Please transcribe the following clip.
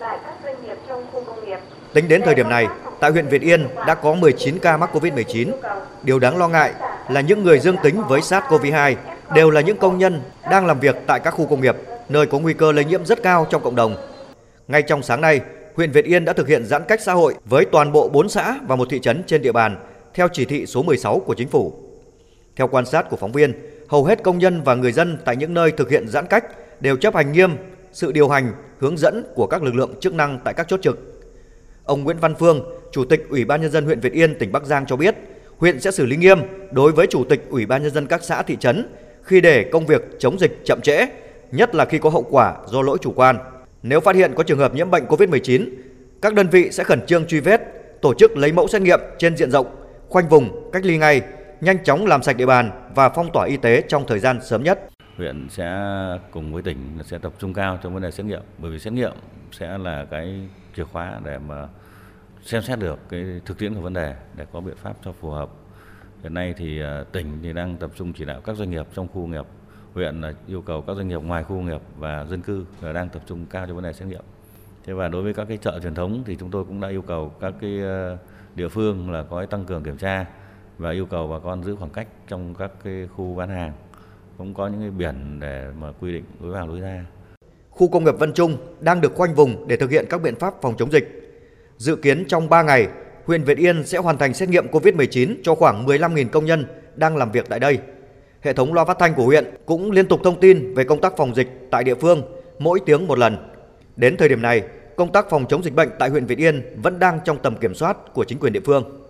tại các doanh nghiệp trong khu công nghiệp. Tính đến thời điểm này, tại huyện Việt Yên đã có 19 ca mắc COVID-19. Điều đáng lo ngại là những người dương tính với SARS-CoV-2 đều là những công nhân đang làm việc tại các khu công nghiệp, nơi có nguy cơ lây nhiễm rất cao trong cộng đồng. Ngay trong sáng nay, huyện Việt Yên đã thực hiện giãn cách xã hội với toàn bộ 4 xã và một thị trấn trên địa bàn theo chỉ thị số 16 của chính phủ. Theo quan sát của phóng viên, hầu hết công nhân và người dân tại những nơi thực hiện giãn cách đều chấp hành nghiêm sự điều hành, hướng dẫn của các lực lượng chức năng tại các chốt trực. Ông Nguyễn Văn Phương, Chủ tịch Ủy ban nhân dân huyện Việt Yên, tỉnh Bắc Giang cho biết, huyện sẽ xử lý nghiêm đối với chủ tịch Ủy ban nhân dân các xã thị trấn khi để công việc chống dịch chậm trễ, nhất là khi có hậu quả do lỗi chủ quan. Nếu phát hiện có trường hợp nhiễm bệnh COVID-19, các đơn vị sẽ khẩn trương truy vết, tổ chức lấy mẫu xét nghiệm trên diện rộng, khoanh vùng, cách ly ngay, nhanh chóng làm sạch địa bàn và phong tỏa y tế trong thời gian sớm nhất. Huyện sẽ cùng với tỉnh sẽ tập trung cao trong vấn đề xét nghiệm, bởi vì xét nghiệm sẽ là cái chìa khóa để mà xem xét được cái thực tiễn của vấn đề để có biện pháp cho phù hợp. Hiện nay thì à, tỉnh thì đang tập trung chỉ đạo các doanh nghiệp trong khu nghiệp, huyện là yêu cầu các doanh nghiệp ngoài khu nghiệp và dân cư là đang tập trung cao cho vấn đề xét nghiệm. Thế và đối với các cái chợ truyền thống thì chúng tôi cũng đã yêu cầu các cái à, địa phương là có tăng cường kiểm tra và yêu cầu bà con giữ khoảng cách trong các cái khu bán hàng cũng có những cái biển để mà quy định lối vào lối ra. Khu công nghiệp Vân Trung đang được khoanh vùng để thực hiện các biện pháp phòng chống dịch. Dự kiến trong 3 ngày, huyện Việt Yên sẽ hoàn thành xét nghiệm COVID-19 cho khoảng 15.000 công nhân đang làm việc tại đây. Hệ thống loa phát thanh của huyện cũng liên tục thông tin về công tác phòng dịch tại địa phương mỗi tiếng một lần. Đến thời điểm này, công tác phòng chống dịch bệnh tại huyện Việt Yên vẫn đang trong tầm kiểm soát của chính quyền địa phương.